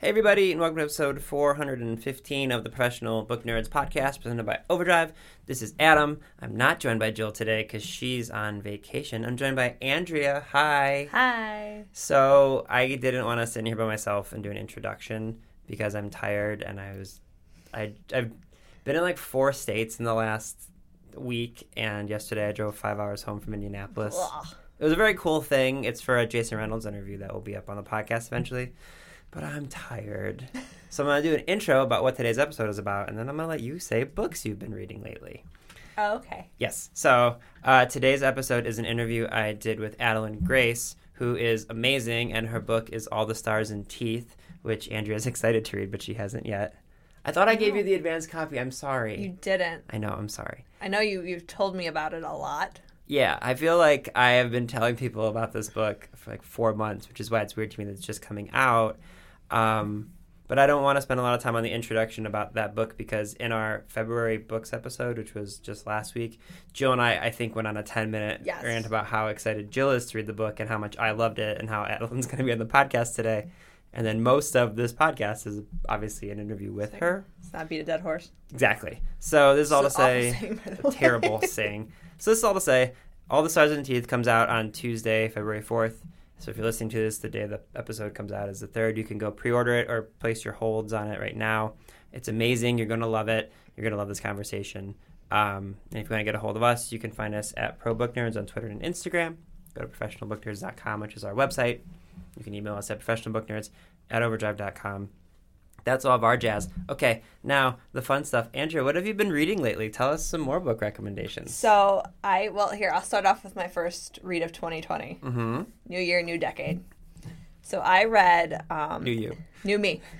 Hey, everybody, and welcome to episode 415 of the Professional Book Nerds podcast presented by Overdrive. This is Adam. I'm not joined by Jill today because she's on vacation. I'm joined by Andrea. Hi. Hi. So, I didn't want to sit here by myself and do an introduction because I'm tired and I was. I, I've been in like four states in the last week, and yesterday I drove five hours home from Indianapolis. Ugh. It was a very cool thing. It's for a Jason Reynolds interview that will be up on the podcast eventually. But I'm tired. So I'm going to do an intro about what today's episode is about, and then I'm going to let you say books you've been reading lately. Oh, okay. Yes. So uh, today's episode is an interview I did with Adalyn Grace, who is amazing, and her book is All the Stars and Teeth, which Andrea's excited to read, but she hasn't yet. I thought I gave you the advanced copy. I'm sorry. You didn't. I know. I'm sorry. I know you. You've told me about it a lot. Yeah, I feel like I have been telling people about this book for like four months, which is why it's weird to me that it's just coming out. Um, but I don't want to spend a lot of time on the introduction about that book because in our February books episode, which was just last week, Jill and I, I think, went on a 10 minute Yes. rant about how excited Jill is to read the book and how much I loved it and how Adalyn's going to be on the podcast today. And then most of this podcast is obviously an interview with her. It's not beat a dead horse. Exactly. So this is all to say saying, a terrible saying. So this is all to say, All the Stars and Teeth comes out on Tuesday, February 4th. So if you're listening to this, the day the episode comes out is the 3rd. You can go pre-order it or place your holds on it right now. It's amazing. You're going to love it. You're going to love this conversation. Um, and if you want to get a hold of us, you can find us at Pro Book Nerds on Twitter and Instagram. Go to professionalbooknerds.com, which is our website. You can email us at professionalbooknerds at overdrive.com. That's all of our jazz. Okay, now the fun stuff. Andrea, what have you been reading lately? Tell us some more book recommendations. So I well here I'll start off with my first read of 2020. Mm-hmm. New year, new decade. So I read um, New you. new me.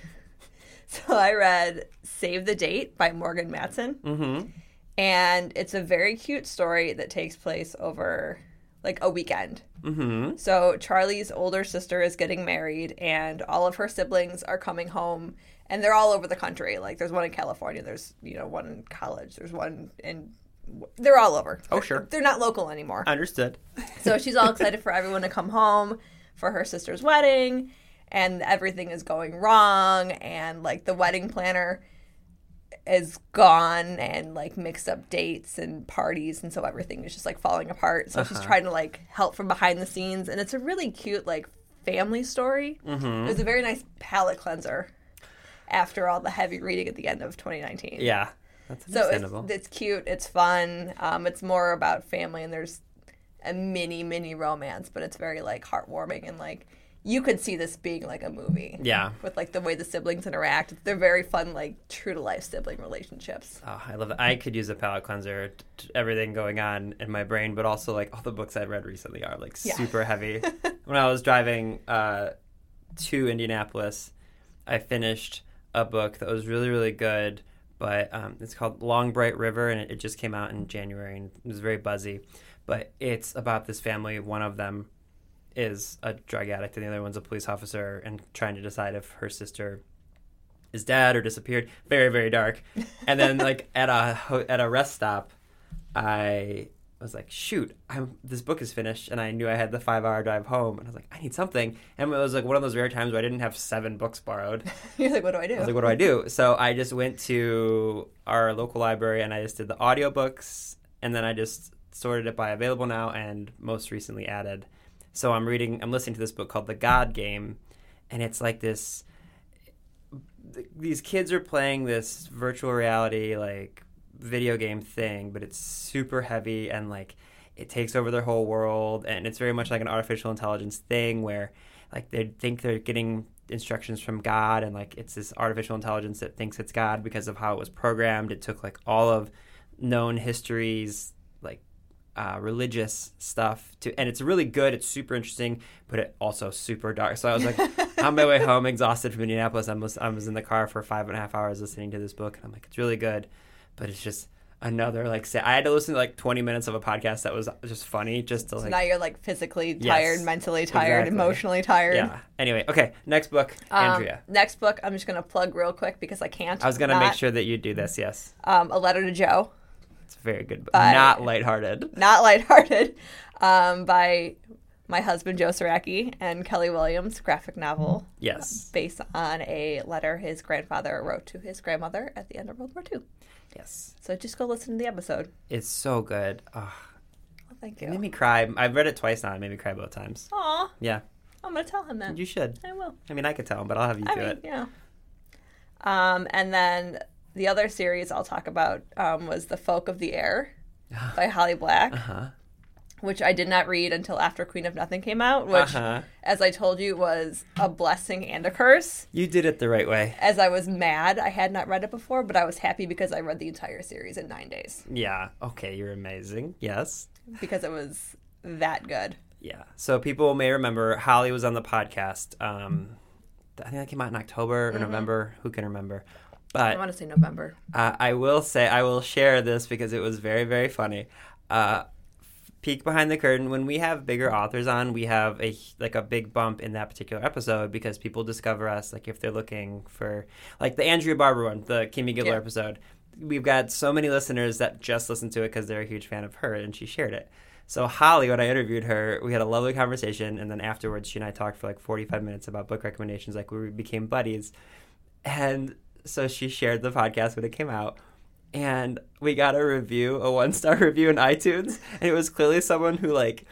So I read Save the Date by Morgan Matson. Mm-hmm. and it's a very cute story that takes place over like a weekend. Mm-hmm. So Charlie's older sister is getting married, and all of her siblings are coming home, and they're all over the country. Like there's one in California, there's you know one in college, there's one in. They're all over. Oh, sure. They're not local anymore. Understood. So she's all excited for everyone to come home for her sister's wedding, and everything is going wrong, and like the wedding planner is gone and like mixed up dates and parties and so everything is just like falling apart. So she's trying to like help from behind the scenes and it's a really cute like family story. Mm-hmm. it was a very nice palate cleanser after all the heavy reading at the end of 2019 Yeah, that's so it's, it's cute. It's fun. Um, it's more about family and there's a mini mini romance but it's very like heartwarming and like you could see this being like a movie yeah. with like the way the siblings interact they're very fun like true to life sibling relationships Oh, I love it. I could use a palate cleanser. t- t- everything going on in my brain, but also like all the books I've read recently are like Yeah. super heavy. when I was driving uh, to Indianapolis, I finished a book that was really really good. But um, it's called Long Bright River, and it, it just came out in January, and it was very buzzy. But it's about this family. One of them is a drug addict, and the other one's a police officer, and trying to decide if her sister is dead or disappeared. Very very dark. And then like at a at a rest stop, I was like, shoot, I'm this book is finished, and I knew I had the five hour drive home, and I was like, I need something. And it was like one of those rare times where I didn't have seven books borrowed. you're like what do i do I was like, what do I do? So I just went to our local library and I just did the audiobooks and then I just sorted it by available now and most recently added. So I'm reading, I'm listening to this book called The God Game and it's like this th- these kids are playing this virtual reality like video game thing, but it's super heavy and like it takes over their whole world and it's very much like an artificial intelligence thing where like they think they're getting instructions from God and like it's this artificial intelligence that thinks it's God because of how it was programmed. It took like all of known histories like uh, religious stuff to and it's really good it's super interesting but it also super dark. So i was like on my way home exhausted from indianapolis I was, I was in the car for five and a half hours listening to this book and i'm like it's really good but it's just another like sa- i had to listen to like 20 minutes of a podcast that was just funny just to so like now you're like physically Yes, tired mentally tired exactly. emotionally tired. Yeah. Anyway okay next book Um, andrea. next book i'm just gonna plug real quick because i can't i was gonna not. make sure that you do this yes. Um, a letter to joe it's a very good book By- not lighthearted not lighthearted um, by my husband Joe Saraki and Kelly Williams graphic novel Yes. based on a letter his grandfather wrote to his grandmother at the end of World War II. Yes. So just go listen to the episode. It's so good. Oh, Well, thank it made me cry. I've read it twice now. It made me cry both times. Aw, Yeah. I'm gonna tell him then. You should. I will. I mean, I could tell him, but I'll have you I do mean, it. yeah. Um, and then the other series I'll talk about um, was The Folk of the Air by Holly Black, Uh huh. which I did not read until after Queen of Nothing came out, which, Uh huh. as I told you, was a blessing and a curse. You did it the right way. As I was mad, I had not read it before, but I was happy because I read the entire series in nine days Yeah. Okay. You're amazing. Yes. because it was that good. Yeah. So people may remember Holly was on the podcast. Um, I think that came out in October or November. Who can remember? I want to say November. uh, I will say I will share this because it was very very funny. Uh, peek behind the curtain when we have bigger authors on we have a like a big bump in that particular episode because people discover us like if they're looking for like the andrea barber one the kimmy gibbler Yeah. episode we've got so many listeners that just listen to it because they're a huge fan of her and she shared it so holly when i interviewed her we had a lovely conversation and then afterwards she and i talked for like 45 minutes about book recommendations like we became buddies and so she shared the podcast when it came out and we got a review, a one star review in iTunes, and it was clearly someone who like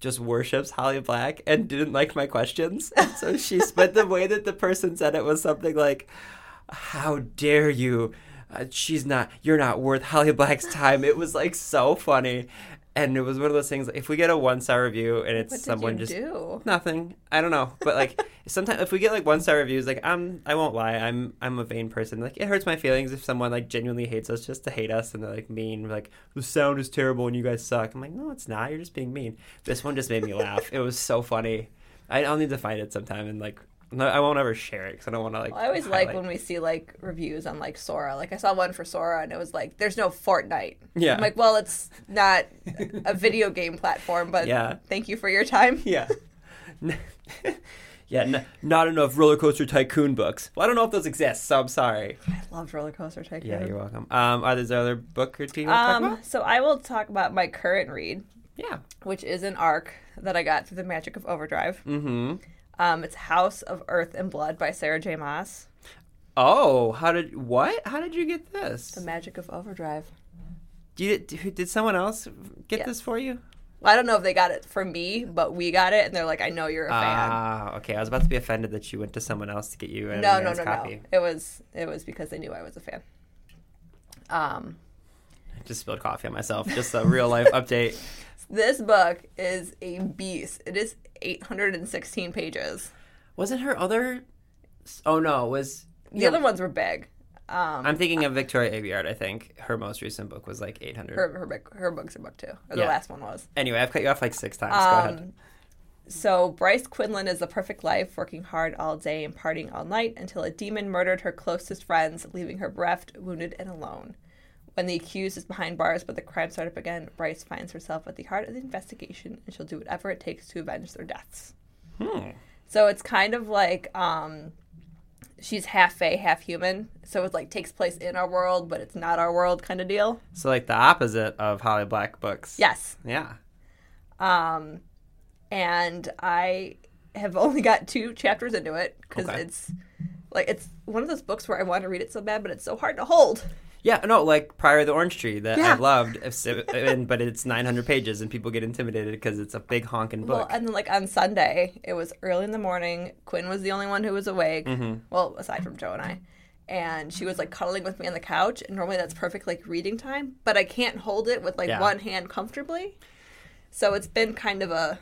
just worships Holly Black and didn't like my questions. So she but the way that the person said it was something like, "How dare you? Uh, she's not. You're not worth Holly Black's time." It was like so funny, and it was one of those things. If we get a one star review and it's someone you just do? nothing. I don't know, but like sometimes if we get like one star reviews, like I'm, I won't lie, I'm, I'm a vain person. Like it hurts my feelings if someone like genuinely hates us just to hate us and they're like mean, like the sound is terrible and you guys suck. I'm like, no, it's not. You're just being mean. This one just made me laugh. It was so funny. I, I'll need to find it sometime and like, no, I won't ever share it because I don't want to like. Well, I always like when we see like reviews on like Sora. Like I saw one for Sora and it was like, "There's no Fortnite." Yeah. I'm like, well, it's not a video game platform, but Yeah. thank you for your time. Yeah. yeah, n- not enough roller coaster tycoon books. Well, I don't know if those exist, so I'm sorry. I loved Roller Coaster Tycoon. Yeah, you're welcome. Um, are there other book or TV you want to talk Um, so I will talk about my current read, Yeah. which is an arc that I got through the magic of Overdrive. Mm-hmm. Um, it's House of Earth and Blood by Sarah J. Maas. Oh, how did what? How did you get this? The magic of Overdrive. Did did, someone else get this for you? Well, I don't know if they got it for me, but we got it, and they're like, "I know you're a fan." Ah, okay. I was about to be offended that you went to someone else to get you an no, no, no, copy. no. It was it was because they knew I was a fan. Um, I just spilled coffee on myself. Just a real life update. This book is a beast. It is 816 pages. Wasn't her other? Oh no, was The yeah, other ones were big. Um, I'm thinking of Victoria Aveyard. I think her most recent book was like 800. her her book her book's a book too. Or the Yeah. last one was. Anyway, I've cut you off like six times. Go ahead. Um, so Bryce Quinlan is the perfect life, working hard all day and partying all night until a demon murdered her closest friends, leaving her bereft, wounded, and alone. When the accused is behind bars but the crime starts up again, Bryce finds herself at the heart of the investigation and she'll do whatever it takes to avenge their deaths. Hmm. So it's kind of like um, she's half fae, half human. So it like takes place in our world, but it's not our world kind of deal. So like the opposite of Holly Black books. Yes. Yeah. Um, and I have only got two chapters into it because Okay. it's like it's one of those books where I want to read it so bad, but it's so hard to hold. Yeah, no, like Priory of the Orange Tree that Yeah. I've loved, but it's 900 pages and people get intimidated because it's a big honking book. Well, and then like on Sunday, it was early in the morning. Quinn was the only one who was awake. Mm-hmm. Well, aside from Joe and I. And she was like cuddling with me on the couch, and normally that's perfect like reading time, but I can't hold it with like Yeah. one hand comfortably. So it's been kind of a.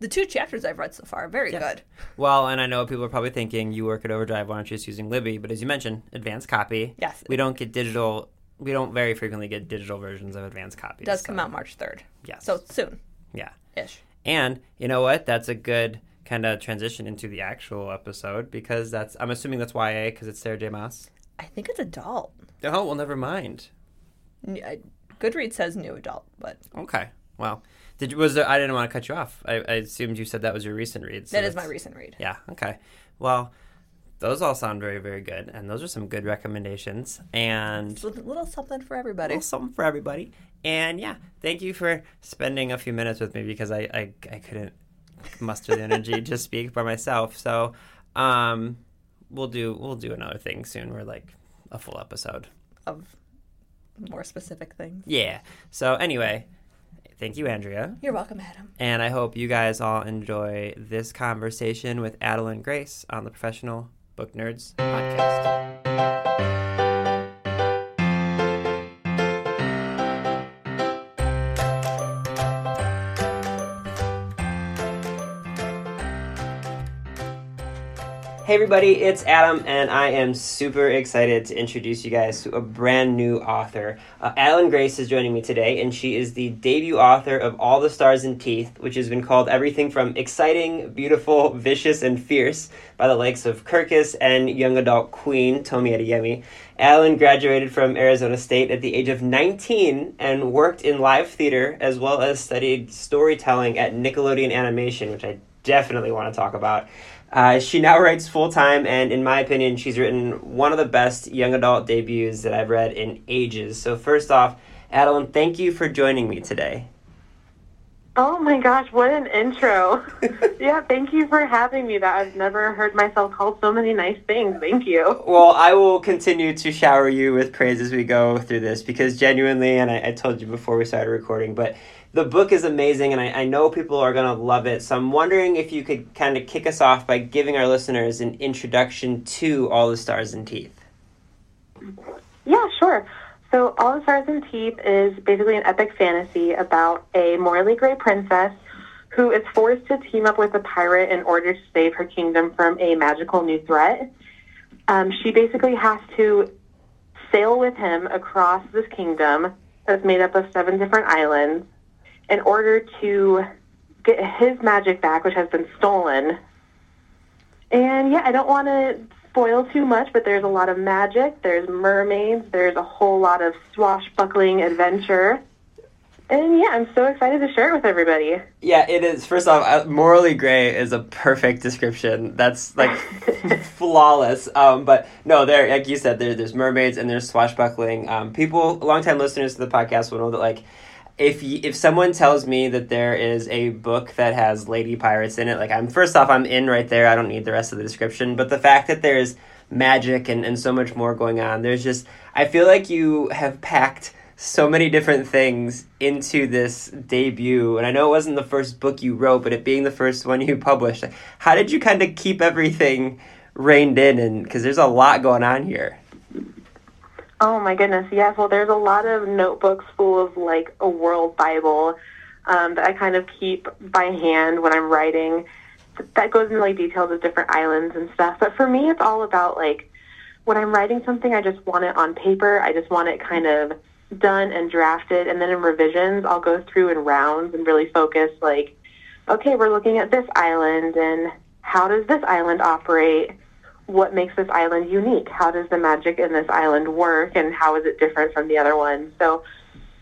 The two chapters I've read so far are very good. Well, and I know people are probably thinking you work at Overdrive, why aren't you just using Libby? But as you mentioned, advanced copy. Yes. We don't get digital. We don't very frequently get digital versions of advanced copies. It does so- come out March 3rd. Yes. So soon Yeah. ish. And you know what? That's a good kind of transition into the actual episode because that's. I'm assuming that's YA because it's Sarah J. Maas. I think it's adult. Oh well, never mind. Goodreads says new adult, but Okay. Well, did was there? I didn't want to cut you off. I, I assumed you said that was your recent read. so that is my recent read. Yeah. Okay. Well, those all sound very, very good, and those are some good recommendations, and It's a little something for a everybody. little something for everybody. And yeah, thank you for spending a few minutes with me because I, I, I couldn't muster the energy to speak by myself. So, um, we'll do we'll do another thing soon. We're like a full episode of more specific things. Yeah. So anyway, thank you, Andrea. You're welcome, Adam. And I hope you guys all enjoy this conversation with Adalyn Grace on the Professional Book Nerds podcast. Hey everybody, it's Adam, and I am super excited to introduce you guys to a brand new author. Uh, Adalyn Grace is joining me today, and she is the debut author of All the Stars and Teeth, which has been called everything from exciting, beautiful, vicious, and fierce by the likes of Kirkus and young adult queen Tomi Adeyemi. Alan graduated from Arizona State at the age of 19 and worked in live theater as well as studied storytelling at Nickelodeon Animation, which I definitely want to talk about. Uh, she now writes full time, and in my opinion, she's written one of the best young adult debuts that I've read in ages. So, first off, Adalyn, thank you for joining me today. Oh my gosh, what an intro. yeah, thank you for having me. That I've never heard myself called so many nice things. Thank you. Well, I will continue to shower you with praise as we go through this because genuinely, and I, I told you before we started recording, but the book is amazing and I, I know people are going to love it. So I'm wondering if you could kind of kick us off by giving our listeners an introduction to All the Stars and Teeth. Yeah, sure. So, All the Stars and Teeth is basically an epic fantasy about a morally gray princess who is forced to team up with a pirate in order to save her kingdom from a magical new threat. Um, she basically has to sail with him across this kingdom that's made up of seven different islands in order to get his magic back, which has been stolen. And yeah, I don't want to spoil too much, but there's a lot of magic, there's mermaids, there's a whole lot of swashbuckling adventure. And yeah, I'm so excited to share it with everybody. Yeah, it is. First off, uh, morally gray is a perfect description. That's like flawless. Um, but no, there, like you said, there, there's mermaids and there's swashbuckling. Um, people, longtime listeners to the podcast will know that like if if someone tells me that there is a book that has lady pirates in it, like I'm first off I'm in right there. I don't need the rest of the description. But the fact that there's magic and, and so much more going on, there's just I feel like you have packed so many different things into this debut. And I know it wasn't the first book you wrote, but it being the first one you published, how did you kind of keep everything reined in? And because there's a lot going on here. Oh my goodness, yes. Well, there's a lot of notebooks full of like a world Bible um, that I kind of keep by hand when I'm writing. That goes into like details of different islands and stuff. But for me, it's all about like when I'm writing something, I just want it on paper. I just want it kind of done and drafted, and then in revisions, I'll go through in rounds and really focus like, okay, we're looking at this island and how does this island operate? What makes this island unique? How does the magic in this island work and how is it different from the other ones? So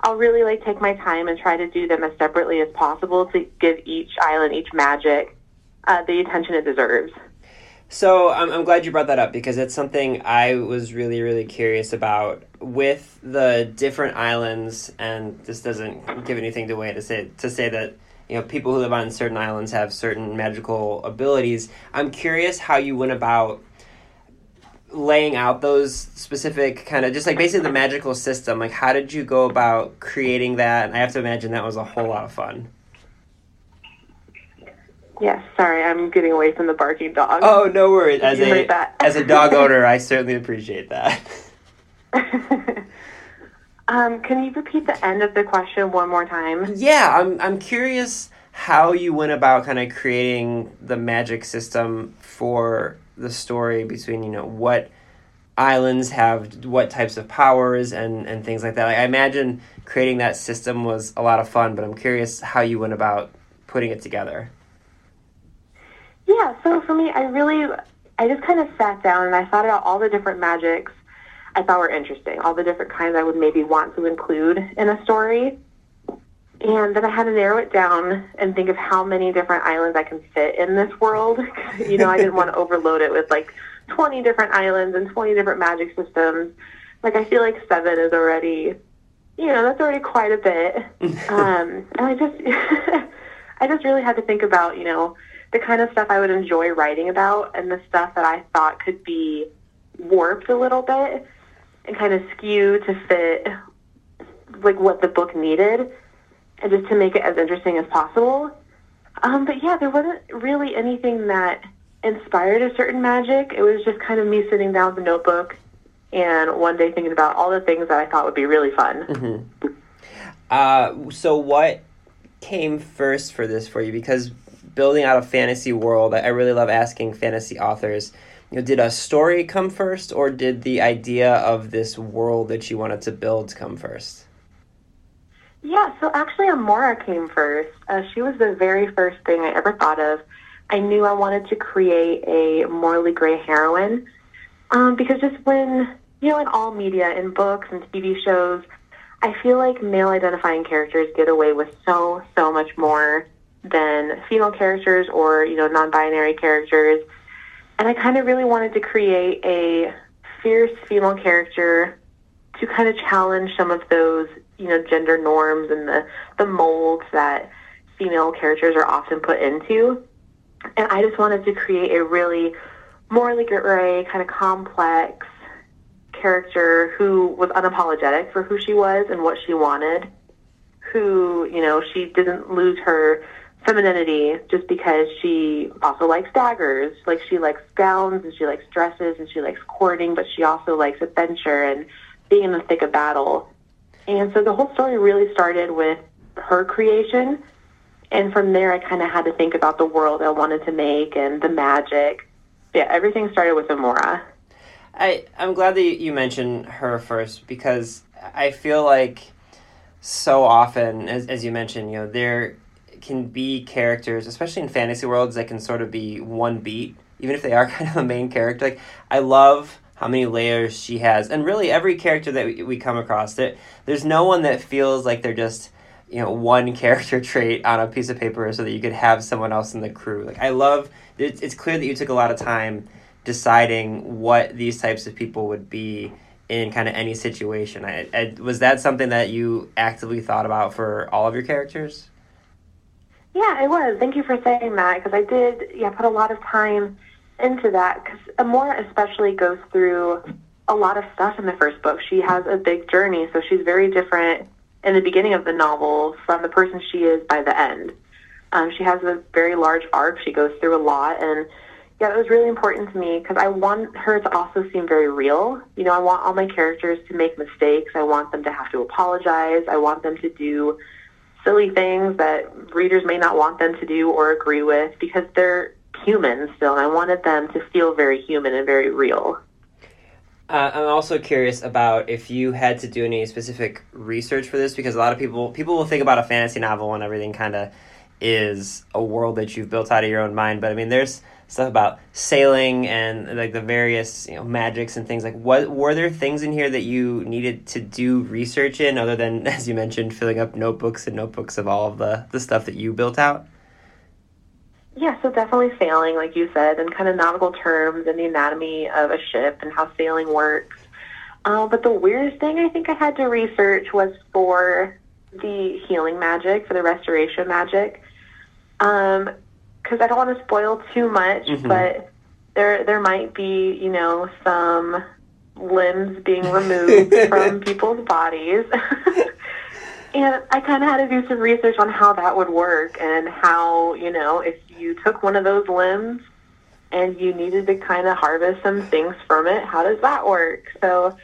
I'll really like take my time and try to do them as separately as possible to give each island, each magic, uh, the attention it deserves. So I'm, I'm glad you brought that up because it's something I was really, really curious about with the different islands, and this doesn't give anything away to say to say that you know people who live on certain islands have certain magical abilities. I'm curious how you went about laying out those specific kind of just like basically the magical system. Like how did you go about creating that? I have to imagine that was a whole lot of fun. Yes sorry i'm getting away from the barking dog. Oh no worries. As a as a dog owner i certainly appreciate that. Um, can you repeat the end of the question one more time? Yeah i'm i'm curious how you went about kind of creating the magic system for the story between you know what islands have what types of powers and and things like that. Like, I imagine creating that system was a lot of fun, but I'm curious how you went about putting it together. Yeah, so for me, I really I just kind of sat down and I thought about all the different magics I thought were interesting, all the different kinds I would maybe want to include in a story. And then I had to narrow it down and think of how many different islands I can fit in this world. you know, I didn't want to overload it with like 20 different islands and 20 different magic systems. Like, I feel like seven is already, you know, that's already quite a bit. um, and I just, I just really had to think about, you know, the kind of stuff I would enjoy writing about and the stuff that I thought could be warped a little bit and kind of skewed to fit like what the book needed just to make it as interesting as possible. Um, but yeah, there wasn't really anything that inspired a certain magic. It was just kind of me sitting down with a notebook and one day thinking about all the things that I thought would be really fun. Mm-hmm. Uh, so what came first for this for you? Because building out a fantasy world, I really love asking fantasy authors. You know, did a story come first, or did the idea of this world that you wanted to build come first? Yeah, so actually, Amora came first. Uh, she was the very first thing I ever thought of. I knew I wanted to create a morally gray heroine um, because just when you know, in all media, in books and TV shows, I feel like male identifying characters get away with so, so much more than female characters or, you know, non binary characters. And I kind of really wanted to create a fierce female character to kind of challenge some of those, you know, gender norms and the, the molds that female characters are often put into. And I just wanted to create a really morally gray, kind of complex, character who was unapologetic for who she was and what she wanted, who, you know, she didn't lose her femininity just because she also likes daggers. Like she likes gowns and she likes dresses and she likes courting, but she also likes adventure and being in the thick of battle. And so the whole story really started with her creation. And from there, I kind of had to think about the world I wanted to make and the magic. Yeah, everything started with Amora. I I'm glad that you mentioned her first because I feel like so often, as as you mentioned, you know, there can be characters, especially in fantasy worlds, that can sort of be one beat, even if they are kind of a main character. Like I love how many layers she has, and really every character that we, we come across, there there's no one that feels like they're just you know one character trait on a piece of paper so that you could have someone else in the crew. Like I love, it's, it's clear that you took a lot of time deciding what these types of people would be in kind of any situation. I, I, was that something that you actively thought about for all of your characters? Yeah, it was. Thank you for saying that because I did. Yeah, put a lot of time into that because Amora especially goes through a lot of stuff in the first book. She has a big journey, so she's very different in the beginning of the novel from the person she is by the end. Um, she has a very large arc. She goes through a lot, and yeah, it was really important to me because I want her to also seem very real. You know, I want all my characters to make mistakes. I want them to have to apologize. I want them to do silly things that readers may not want them to do or agree with because they're human still. I wanted them to feel very human and very real. Uh, I'm also curious about if you had to do any specific research for this because a lot of people people will think about a fantasy novel and everything kind of is a world that you've built out of your own mind. But I mean, there's stuff about sailing and like the various you know magics and things like what were there things in here that you needed to do research in other than as you mentioned filling up notebooks and notebooks of all of the the stuff that you built out yeah so definitely sailing like you said and kind of nautical terms and the anatomy of a ship and how sailing works uh, but the weirdest thing i think i had to research was for the healing magic for the restoration magic um, because I don't want to spoil too much, mm-hmm. but there there might be you know some limbs being removed from people's bodies. and I kind of had to do some research on how that would work and how, you know, if you took one of those limbs and you needed to kind of harvest some things from it, how does that work? So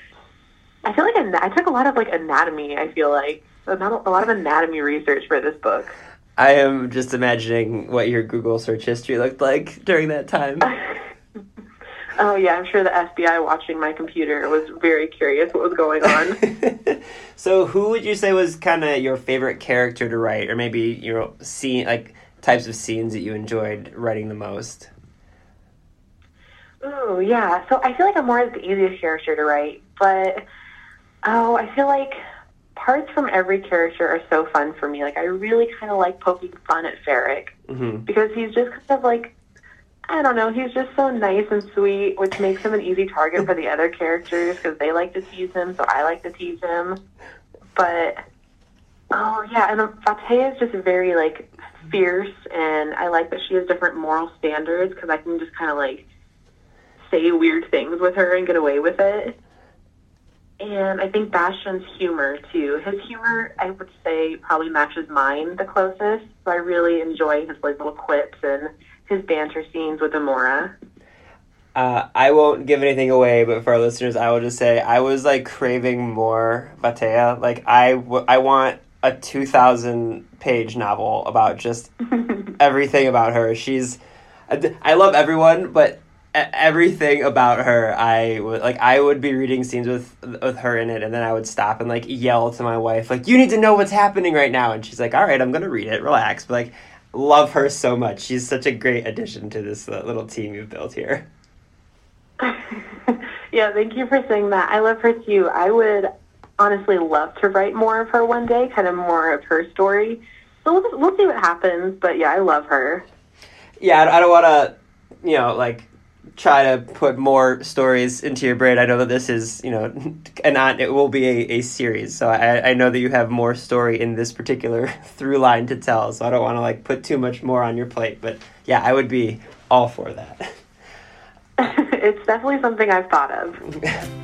I feel like I took a lot of like anatomy, I feel like. A lot of anatomy research for this book. I am just imagining what your Google search history looked like during that time. oh yeah, I'm sure the FBI watching my computer was very curious what was going on. so, who would you say was kind of your favorite character to write, or maybe you know, scene like types of scenes that you enjoyed writing the most? Oh yeah, so I feel like Amora is the easiest character to write, but oh, I feel like parts from every character are so fun for me. Like I really kind of like poking fun at Ferrick mm-hmm. because he's just kind of like I don't know. He's just so nice and sweet, which makes him an easy target for the other characters because they like to tease him, so I like to tease him. But Oh yeah, and Vataea is just very like fierce, and I like that she has different moral standards because I can just kind of like say weird things with her and get away with it. And I think Bastian's humor too. His humor, I would say, probably matches mine the closest. So I really enjoy his like little quips and his banter scenes with Amora. Uh, I won't give anything away, but for our listeners, I will just say I was like craving more Vataea. Like I, w- I want a two thousand page novel about just everything about her. She's, I love everyone, but everything about her i would like i would be reading scenes with with her in it and then i would stop and like yell to my wife like you need to know what's happening right now. And she's like all right i'm gonna read it. Relax. But like love her so much. She's such a great addition to this uh, little team you've built here. Yeah thank you for saying that. I love her too. I would honestly love to write more of her one day kind of more of her story so we'll, we'll see what happens but yeah i love her yeah i, don't want to you know like try to put more stories into your brain. I know that this is, you know, and on, it will be a, a series. So I, I know that you have more story in this particular through line to tell. So I don't want to like put too much more on your plate. But yeah, I would be all for that. it's definitely something I've thought of.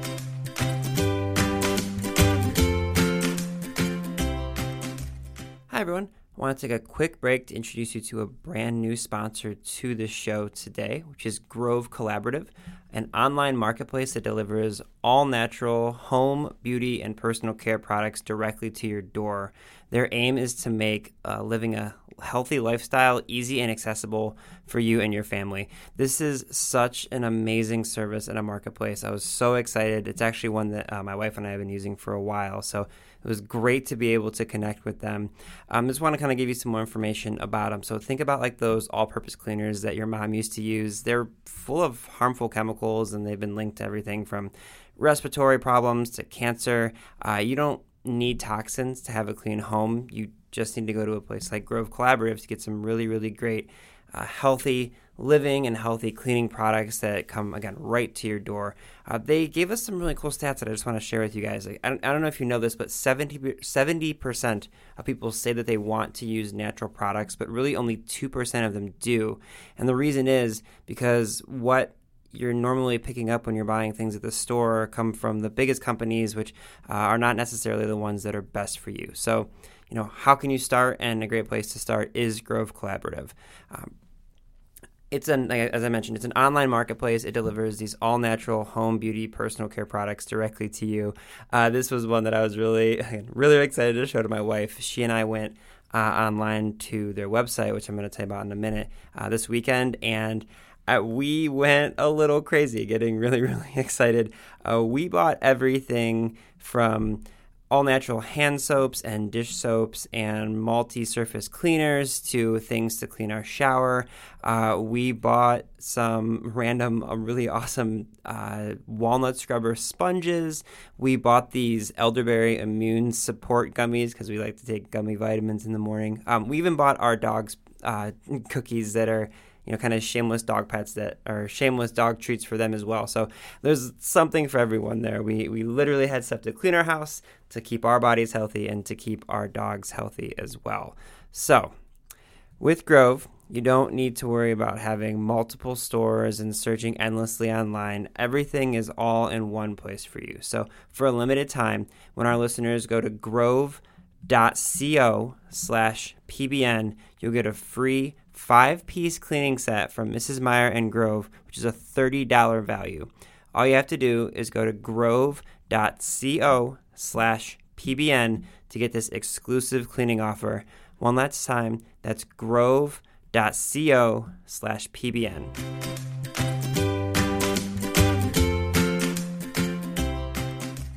Hi, everyone. I want to take a quick break to introduce you to a brand new sponsor to the show today, which is Grove Collaborative, an online marketplace that delivers all natural home, beauty, and personal care products directly to your door. Their aim is to make uh, living a healthy lifestyle easy and accessible for you and your family. This is such an amazing service and a marketplace. I was so excited. It's actually one that uh, my wife and I have been using for a while. So it was great to be able to connect with them. I um, just want to kind of give you some more information about them. So think about like those all-purpose cleaners that your mom used to use. They're full of harmful chemicals, and they've been linked to everything from respiratory problems to cancer. Uh, you don't need toxins to have a clean home. You just need to go to a place like Grove Collaborative to get some really, really great, uh, healthy living and healthy cleaning products that come again right to your door. Uh, they gave us some really cool stats that I just want to share with you guys. Like, I, don't, I don't know if you know this, but 70 percent of people say that they want to use natural products, but really only two percent of them do. And the reason is because what you're normally picking up when you're buying things at the store come from the biggest companies, which uh, are not necessarily the ones that are best for you. So, you know, how can you start? And a great place to start is Grove Collaborative. Um, it's an as I mentioned, it's an online marketplace. It delivers these all natural home beauty personal care products directly to you. Uh, this was one that I was really really excited to show to my wife. She and I went uh, online to their website, which I'm going to tell you about in a minute, uh, this weekend, and uh, we went a little crazy, getting really really excited. Uh, we bought everything from all natural hand soaps and dish soaps and multi surface cleaners to things to clean our shower. Uh, we bought some random, uh, really awesome uh, walnut scrubber sponges. We bought these elderberry immune support gummies because we like to take gummy vitamins in the morning. Um, we even bought our dogs uh, cookies that are you know, kind of shameless dog pets that are shameless dog treats for them as well. So there's something for everyone there. We we literally had stuff to clean our house, to keep our bodies healthy, and to keep our dogs healthy as well. So with Grove, you don't need to worry about having multiple stores and searching endlessly online. Everything is all in one place for you. So for a limited time, when our listeners go to grove.co slash pbn, you'll get a free five piece cleaning set from Mrs. Meyer and Grove, which is a $30 value. All you have to do is go to grove.co slash PBN to get this exclusive cleaning offer. One last time, that's grove.co slash PBN.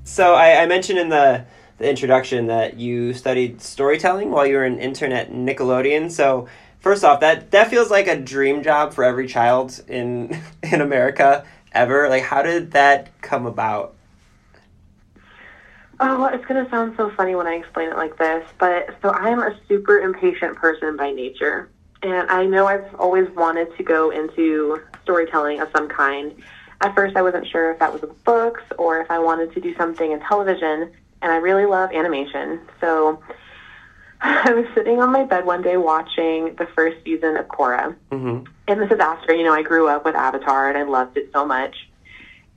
So I, I mentioned in the the introduction that you studied storytelling while you were an intern at Nickelodeon. So first off, that that feels like a dream job for every child in in America ever. Like, how did that come about? Oh, it's going to sound so funny when I explain it like this, but so I'm a super impatient person by nature. And I know I've always wanted to go into storytelling of some kind. At first, I wasn't sure if that was books or if I wanted to do something in television, and I really love animation. So I was sitting on my bed one day watching the first season of Korra. Mm-hmm. And this is after, you know, I grew up with Avatar and I loved it so much.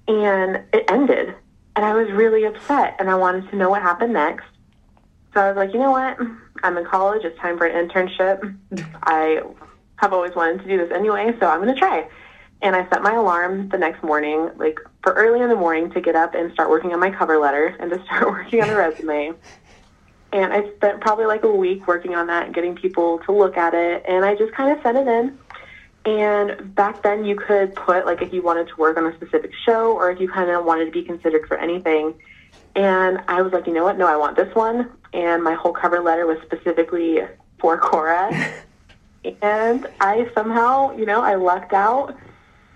And it ended. And I was really upset and I wanted to know what happened next. So I was like, you know what? I'm in college. It's time for an internship. I have always wanted to do this anyway, so I'm going to try. And I set my alarm the next morning, like for early in the morning, to get up and start working on my cover letter and to start working on a resume. And I spent probably like a week working on that and getting people to look at it. And I just kind of sent it in. And back then, you could put, like, if you wanted to work on a specific show or if you kind of wanted to be considered for anything. And I was like, you know what? No, I want this one. And my whole cover letter was specifically for Korra. and I somehow, you know, I lucked out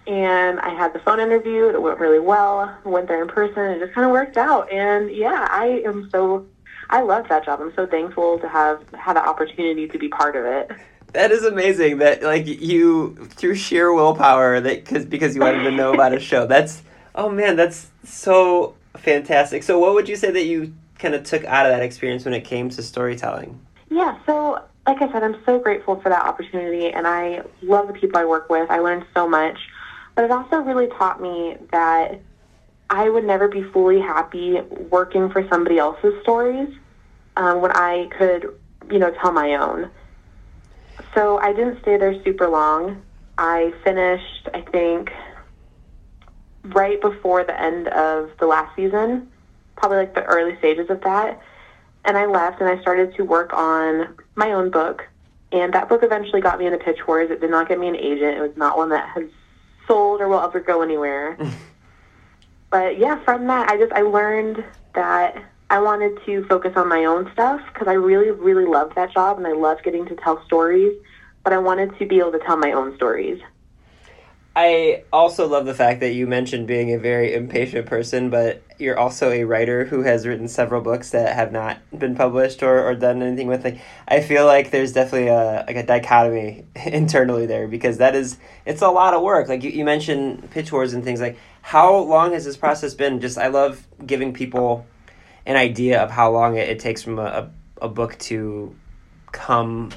and I had the phone interview. It went really well. I went there in person. It just kind of worked out. And yeah, I am so, I love that job. I'm so thankful to have had the opportunity to be part of it. That is amazing. That like you through sheer willpower that because because you wanted to know about a show. That's oh man, that's so fantastic. So what would you say that you kind of took out of that experience when it came to storytelling? Yeah, so like I said, I'm so grateful for that opportunity, and I love the people I work with. I learned so much, but it also really taught me that I would never be fully happy working for somebody else's stories um, when I could, you know, tell my own. So I didn't stay there super long. I finished, I think, right before the end of the last season, probably like the early stages of that. And I left and I started to work on my own book. And that book eventually got me into Pitch Wars. It did not get me an agent. It was not one that has sold or will ever go anywhere. but yeah, from that, I just I learned that I wanted to focus on my own stuff because I really, really loved that job and I loved getting to tell stories. But I wanted to be able to tell my own stories. I also love the fact that you mentioned being a very impatient person, but you're also a writer who has written several books that have not been published or, or done anything with. Like, I feel like there's definitely a like a dichotomy internally there because that is it's a lot of work. Like you, you mentioned pitch wars and things like how long has this process been? Just I love giving people an idea of how long it, it takes from a, a, a book to come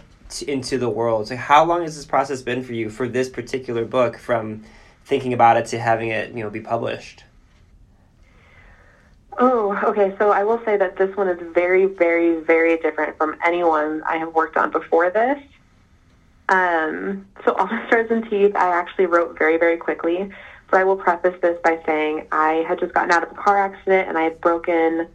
into the world. So how long has this process been for you for this particular book from thinking about it to having it, you know, be published? Oh, okay. So I will say that this one is very, very, very different from anyone I have worked on before this. Um, so All the Stars and Teeth, I actually wrote very, very quickly. But I will preface this by saying I had just gotten out of a car accident and I had broken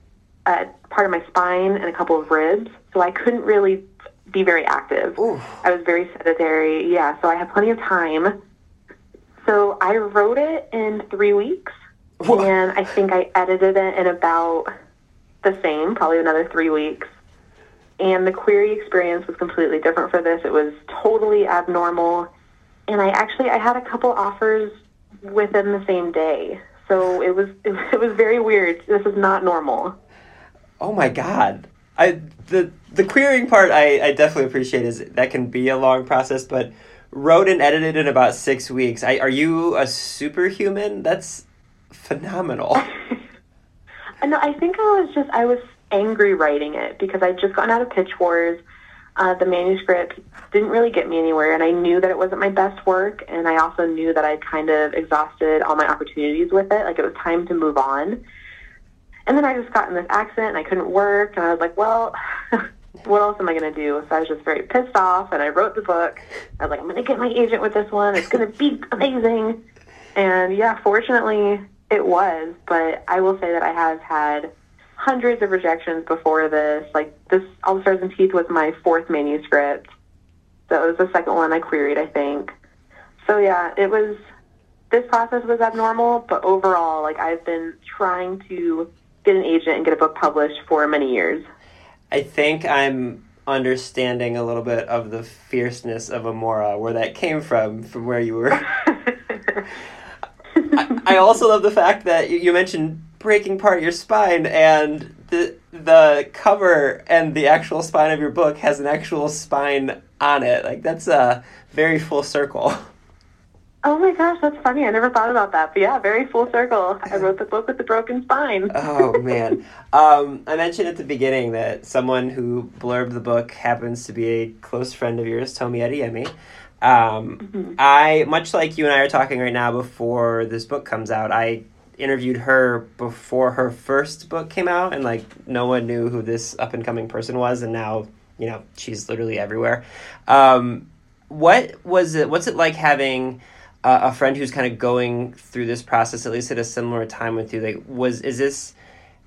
uh, part of my spine and a couple of ribs. So I couldn't really be very active. Ooh. I was very sedentary. Yeah, so I had plenty of time. So I wrote it in three weeks, and I think I edited it in about the same, probably another three weeks. And the query experience was completely different for this. It was totally abnormal, and I actually I had a couple offers within the same day. So it was it was very weird. This is not normal. Oh my god. I the the querying part I, I definitely appreciate is that can be a long process, but wrote and edited in about six weeks. I, are you a superhuman? That's phenomenal. No, I think I was just I was angry writing it because I'd just gotten out of Pitch Wars. Uh, the manuscript didn't really get me anywhere, and I knew that it wasn't my best work, and I also knew that I'd kind of exhausted all my opportunities with it. Like it was time to move on. And then I just got in this accident, and I couldn't work, and I was like, well. What else am I going to do? So I was just very pissed off, and I wrote the book. I was like, I'm going to get my agent with this one. It's going to be amazing. And yeah, fortunately, it was, but I will say that I have had hundreds of rejections before this. Like this, All the Stars and Teeth was my fourth manuscript. So it was the second one I queried, I think. So yeah, it was. This process was abnormal, but overall, like I've been trying to get an agent and get a book published for many years. I think I'm understanding a little bit of the fierceness of Amora, where that came from, from where you were. I, I also love the fact that you, you mentioned breaking part of your spine, and the the cover and the actual spine of your book has an actual spine on it. Like that's a very full circle. Oh my gosh, that's funny. I never thought about that. But yeah, very full circle. I wrote the book with the broken spine. oh man. Um, I mentioned at the beginning that someone who blurbed the book happens to be a close friend of yours, Tomi Adeyemi. Um, mm-hmm. I much like you and I are talking right now before this book comes out. I interviewed her before her first book came out, and like no one knew who this up and coming person was, and now you know she's literally everywhere. Um, what was it? What's it like having a, a friend who's kind of going through this process at least at a similar time with you? Like, was is this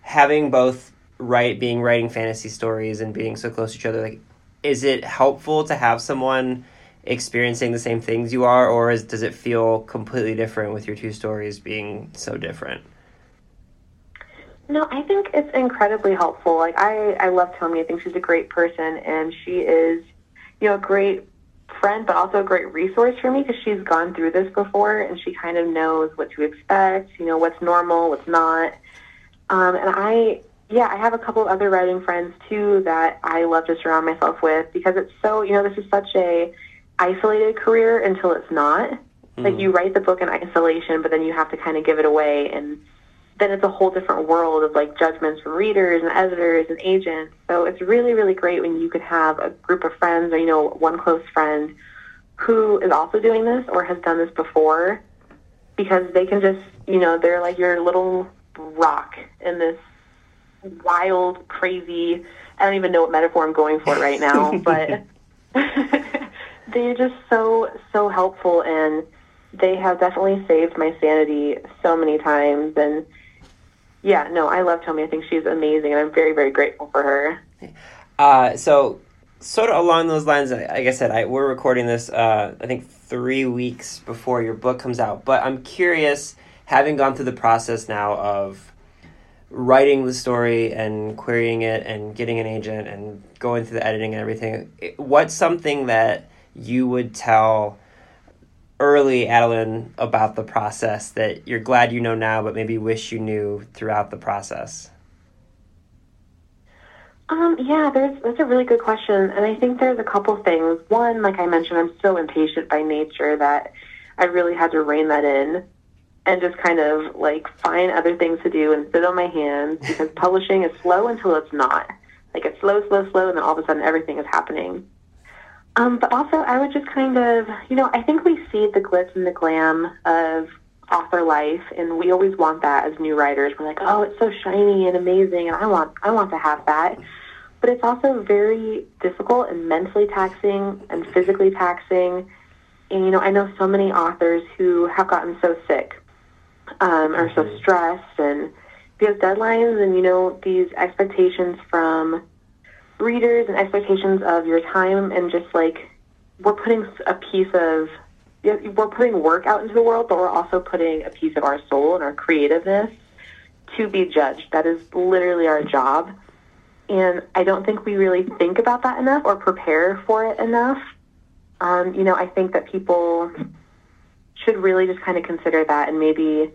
having both write being writing fantasy stories and being so close to each other? Like, is it helpful to have someone? experiencing the same things you are, or is, does it feel completely different with your two stories being so different? No, I think it's incredibly helpful. Like I, I love Tomi. I think she's a great person, and she is, you know, a great friend, but also a great resource for me because she's gone through this before, and she kind of knows what to expect. You know, what's normal, what's not. Um, and I, yeah, I have a couple of other writing friends too that I love to surround myself with because it's so, you know, this is such a isolated career until it's not. Mm-hmm. Like you write the book in isolation, but then you have to kind of give it away, and then it's a whole different world of like judgments from readers and editors and agents. So it's really, really great when you could have a group of friends or you know one close friend who is also doing this or has done this before, because they can just you know they're like your little rock in this wild, crazy. I don't even know what metaphor I'm going for right now, but they're just so so helpful and they have definitely saved my sanity so many times and yeah no i love tomi i think she's amazing and i'm very very grateful for her. Uh, so sort of along those lines like i said I, we're recording this uh, i think three weeks before your book comes out but i'm curious having gone through the process now of writing the story and querying it and getting an agent and going through the editing and everything what's something that you would tell early Adalyn about the process that you're glad you know now, but maybe wish you knew throughout the process? Um, yeah, there's that's a really good question, and I think there's a couple things. One, like I mentioned, I'm so impatient by nature that I really had to rein that in and just kind of like find other things to do and sit on my hands because publishing is slow until it's not. Like it's slow, slow, slow, and then all of a sudden everything is happening. Um, but also, I would just kind of, you know, I think we see the glitz and the glam of author life, and we always want that as new writers. We're like, oh, it's so shiny and amazing, and I want, I want to have that. But it's also very difficult and mentally taxing and physically taxing. And you know, I know so many authors who have gotten so sick, um, or so mm-hmm. stressed, and because deadlines and you know these expectations from readers and expectations of your time and just like we're putting a piece of we're putting work out into the world, but we're also putting a piece of our soul and our creativeness to be judged. That is literally our job. And I don't think we really think about that enough or prepare for it enough. Um, you know, I think that people should really just kind of consider that and maybe,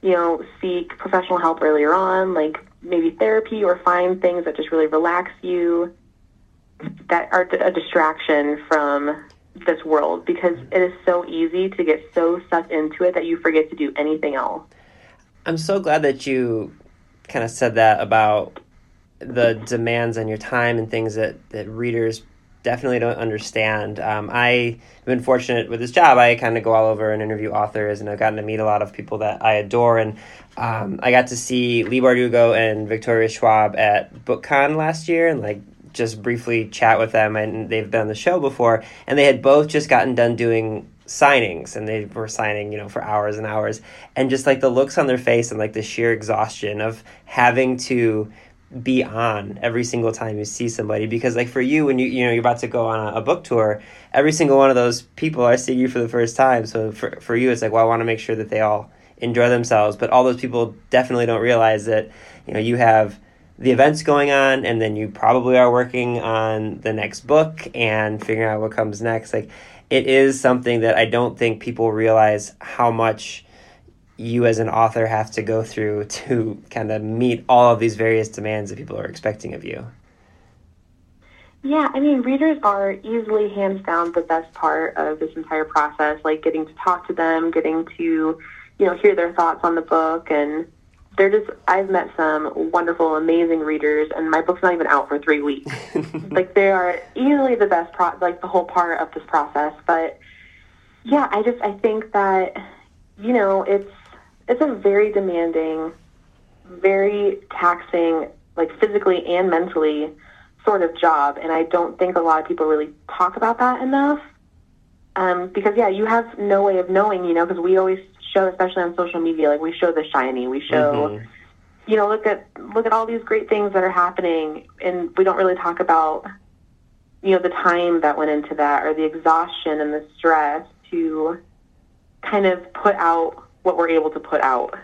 you know, seek professional help earlier on, like maybe therapy or find things that just really relax you that are a distraction from this world because it is so easy to get so sucked into it that you forget to do anything else. I'm so glad that you kind of said that about the demands on your time and things that, that readers definitely don't understand. Um, I've been fortunate with this job. I kind of go all over and interview authors, and I've gotten to meet a lot of people that I adore. And um, I got to see Leigh Bardugo and Victoria Schwab at BookCon last year, and like just briefly chat with them. And they've been on the show before, and they had both just gotten done doing signings and they were signing you know for hours and hours. And just like the looks on their face and like the sheer exhaustion of having to be on every single time you see somebody. Because like for you when you you know you're about to go on a, a, book tour every single one of those people are seeing you for the first time. So for, for you it's like well i want to make sure that they all enjoy themselves but all those people definitely don't realize that you know you have the events going on and then you probably are working on the next book and figuring out what comes next like it is something that i don't think people realize how much you as an author have to go through to kind of meet all of these various demands that people are expecting of you. Yeah, I mean, readers are easily hands down the best part of this entire process. Like getting to talk to them, getting to, you know, hear their thoughts on the book, and they're just. I've met some wonderful, amazing readers, and my book's not even out for three weeks. like they are easily the best, pro- like the whole part of this process. But yeah, I just I think that, you know, it's it's a very demanding, very taxing, like physically and mentally sort of job, and I don't think a lot of people really talk about that enough. Um, because yeah, you have no way of knowing, you know, because we always show, especially on social media, like we show the shiny, we show, Mhm. you know, look at look at all these great things that are happening, and we don't really talk about, you know, the time that went into that or the exhaustion and the stress to kind of put out what we're able to put out.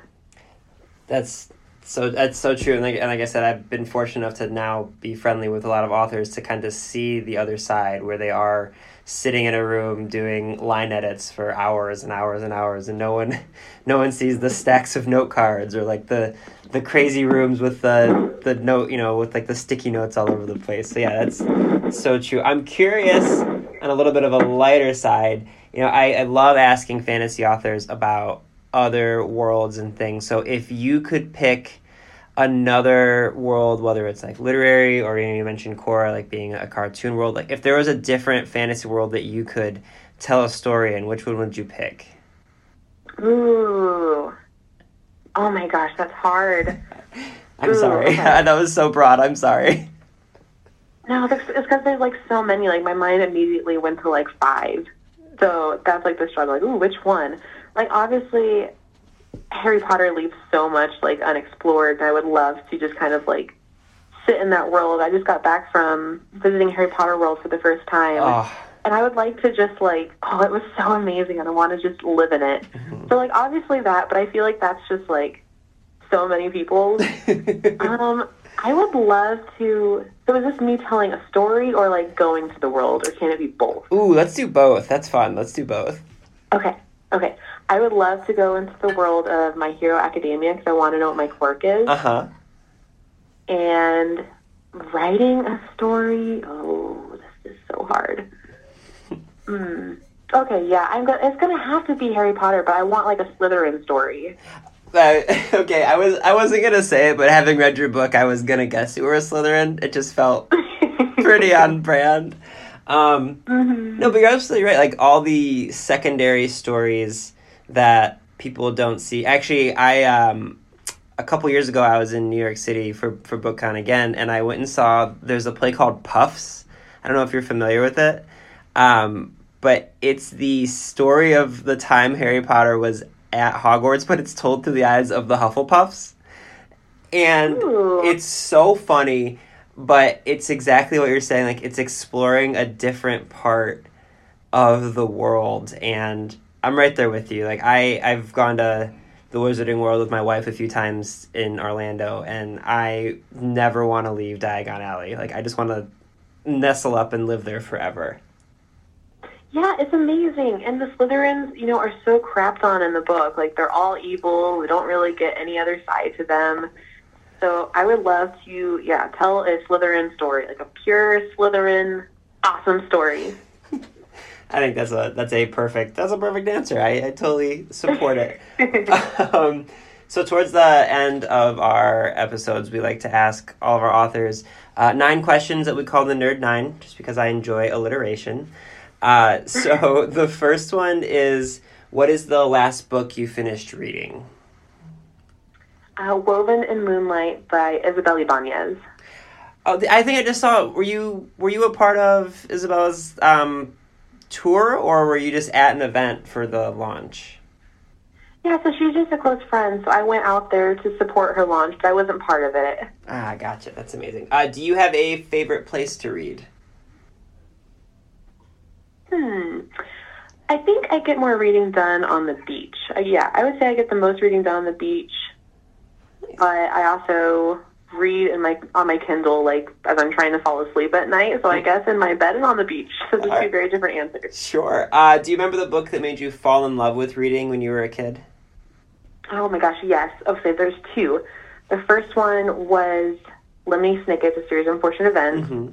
That's so that's so true, and like, and like I said, I've been fortunate enough to now be friendly with a lot of authors to kind of see the other side where they are sitting in a room doing line edits for hours and hours and hours, and no one, no one sees the stacks of note cards or like the the crazy rooms with the the note, you know, with like the sticky notes all over the place. So yeah, that's so true. I'm curious on a little bit of a lighter side. You know, I, I love asking fantasy authors about other worlds and things. So if you could pick another world, whether it's like literary or you, know, you mentioned Korra like being a cartoon world, like if there was a different fantasy world that you could tell a story in, which one would you pick? Ooh. Oh my gosh, that's hard. I'm Ooh, sorry. okay. that was so broad. I'm sorry. No, it's because there's like so many. Like my mind immediately went to like five. So that's like the struggle. Like, ooh, which one? Like obviously, Harry Potter leaves so much like unexplored. And I would love to just kind of like sit in that world. I just got back from visiting Harry Potter World for the first time. Oh, And I would like to just like, oh, it was so amazing, and I want to just live in it. So like, obviously that, but I feel like that's just like so many people. um, I would love to. So is this me telling a story or like going to the world, or can it be both? Ooh, let's do both. That's fun. Let's do both. Okay, okay. I would love to go into the world of My Hero Academia because I want to know what my quirk is. Uh huh. and writing a story. Oh, this is so hard. Hmm. Okay, yeah, I'm go- It's gonna have to be Harry Potter, but I want like a Slytherin story. Uh, okay, I was I wasn't gonna say it, but having read your book, I was gonna guess you were a Slytherin. It just felt pretty on brand. Um, Mhm. no, but you're absolutely right. Like all the secondary stories that people don't see. Actually, I um, a couple years ago, I was in New York City for for BookCon again, and I went and saw. There's a play called Puffs. I don't know if you're familiar with it, um, but it's the story of the time Harry Potter was at Hogwarts, but it's told through the eyes of the Hufflepuffs, and Ooh. it's so funny. But it's exactly what you're saying. Like it's exploring a different part of the world, and I'm right there with you. Like I, I've gone to the Wizarding World with my wife a few times in Orlando, and I never want to leave Diagon Alley. Like I just want to nestle up and live there forever. Yeah, it's amazing. And the Slytherins, you know, are so crapped on in the book. Like they're all evil. We don't really get any other side to them. So I would love to, yeah, tell a Slytherin story, like a pure Slytherin, awesome story. I think that's a that's a perfect that's a perfect answer. I, I totally support it. um, so towards the end of our episodes, we like to ask all of our authors uh, nine questions that we call the Nerd Nine, just because I enjoy alliteration. Uh, so the first one is, what is the last book you finished reading? Uh, Woven in Moonlight by Isabel Ibanez. Oh, I think I just saw. Were you were you a part of Isabella's um, tour, or were you just at an event for the launch? Yeah, so she's just a close friend, so I went out there to support her launch, but I wasn't part of it. Ah, gotcha. That's amazing. Uh, do you have a favorite place to read? Hmm. I think I get more reading done on the beach. Uh, yeah, I would say I get the most reading done on the beach, but I also read in my on my Kindle like as I'm trying to fall asleep at night. So I guess in my bed and on the beach. So those two very different answers. Sure. Uh, do you remember the book that made you fall in love with reading when you were a kid? Oh my gosh, yes. Okay, there's two. The first one was Lemony Snicket, A Series of Unfortunate Events. Mm-hmm.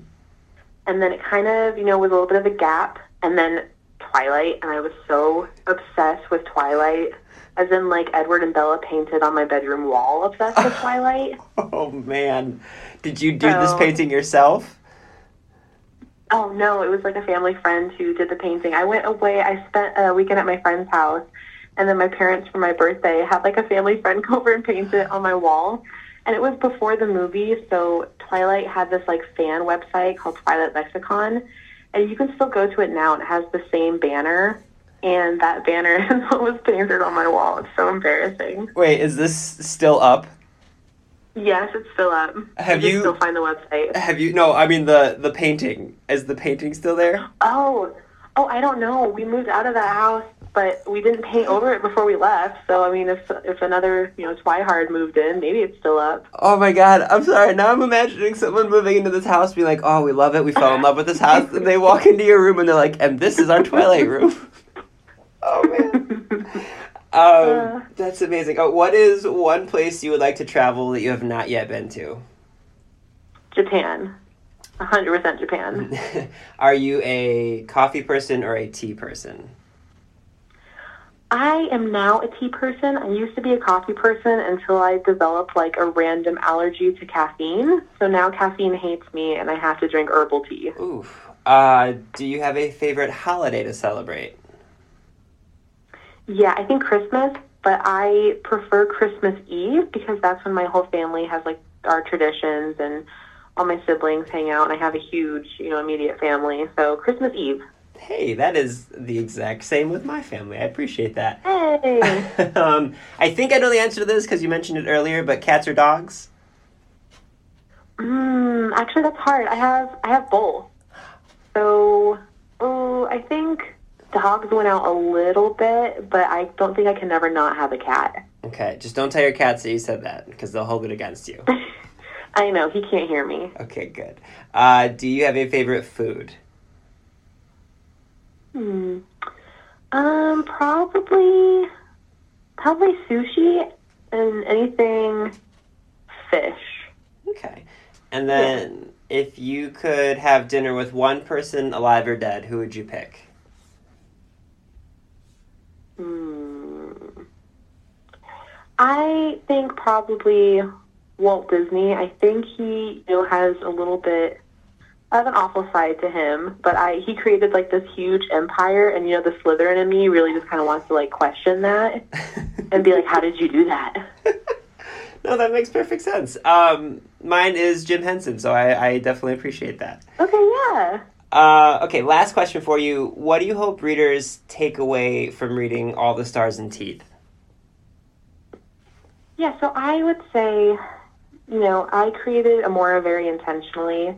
and then it kind of, you know, was a little bit of a gap, and then Twilight, and I was so obsessed with Twilight, as in like Edward and Bella painted on my bedroom wall, obsessed with Twilight. Oh man, did you do this painting yourself? Oh no, it was like a family friend who did the painting. I went away. I spent a weekend at my friend's house, and then my parents for my birthday had like a family friend go over and paint it on my wall. And it was before the movie, so Twilight had this like fan website called Twilight Lexicon, and you can still go to it now. It has the same banner, and that banner is what was painted on my wall. It's so embarrassing. Wait, is this still up? Yes, it's still up. Have you you- still find the website? Have you? No, I mean the the painting. Is the painting still there? Oh, oh, I don't know. We moved out of that house, but we didn't paint over it before we left. So I mean, if if another you know Twihard moved in, maybe it's still up. Oh my god, I'm sorry. Now I'm imagining someone moving into this house being like, oh, we love it. We fell in love with this house. And they walk into your room and they're like, and this is our Twilight room. oh man. Um, that's amazing. Oh, what is one place you would like to travel that you have not yet been to? Japan, a hundred percent Japan. Are you a coffee person or a tea person? I am now a tea person. I used to be a coffee person until I developed like a random allergy to caffeine. So now caffeine hates me, and I have to drink herbal tea. Oof. Uh, do you have a favorite holiday to celebrate? Yeah, I think Christmas, but I prefer Christmas Eve because that's when my whole family has like our traditions and all my siblings hang out and I have a huge, you know, immediate family. So Christmas Eve. Hey, that is the exact same with my family. I appreciate that. Hey. um, I think I know the answer to this because you mentioned it earlier, but cats or dogs? mm, actually that's hard. I have I have both. So, oh, I think dogs went out a little bit, but I don't think I can never not have a cat. Okay, just don't tell your cats that you said that because they'll hold it against you. I know, he can't hear me. Okay, good. Uh, do you have a favorite food? Hmm. Um, probably, probably sushi and anything fish. Okay. And then if you could have dinner with one person, alive or dead, who would you pick? Hmm. I think probably Walt Disney. I think he, you know, has a little bit of an awful side to him, but I he created like this huge empire, and you know, the Slytherin in me really just kind of wants to like question that and be like, "How did you do that?" no, that makes perfect sense. Um, mine is Jim Henson, so I, I definitely appreciate that. Okay, yeah. Uh, okay, last question for you. What do you hope readers take away from reading All the Stars and Teeth? Yeah, so I would say, you know, I created Amora very intentionally,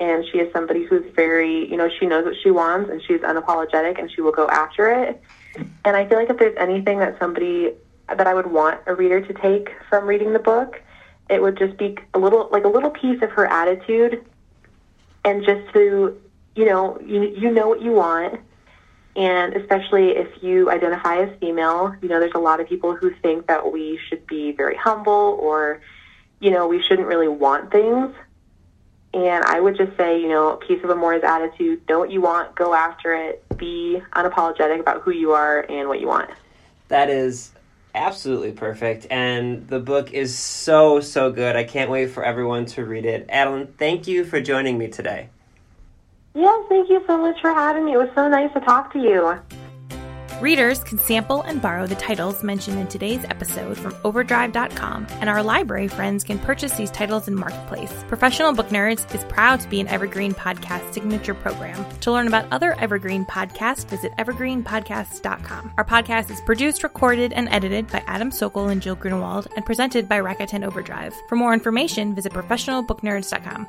and she is somebody who's very, you know, she knows what she wants and she's unapologetic and she will go after it. And I feel like if there's anything that somebody that I would want a reader to take from reading the book, it would just be a little like a little piece of her attitude and just to, you know, you you know what you want and especially if you identify as female, you know, there's a lot of people who think that we should be very humble or, you know, we shouldn't really want things. And I would just say, you know, a piece of Amora's attitude, know what you want, go after it, be unapologetic about who you are and what you want. That is absolutely perfect, and the book is so, so good. I can't wait for everyone to read it. Adalyn, thank you for joining me today. Yes, thank you so much for having me. It was so nice to talk to you. Readers can sample and borrow the titles mentioned in today's episode from Overdrive.com, and our library friends can purchase these titles in Marketplace. Professional Book Nerds is proud to be an Evergreen Podcast signature program. To learn about other Evergreen podcasts, visit evergreenpodcasts.com. Our podcast is produced, recorded, and edited by Adam Sokol and Jill Grunenwald, and presented by Rakuten Overdrive. For more information, visit professionalbooknerds.com.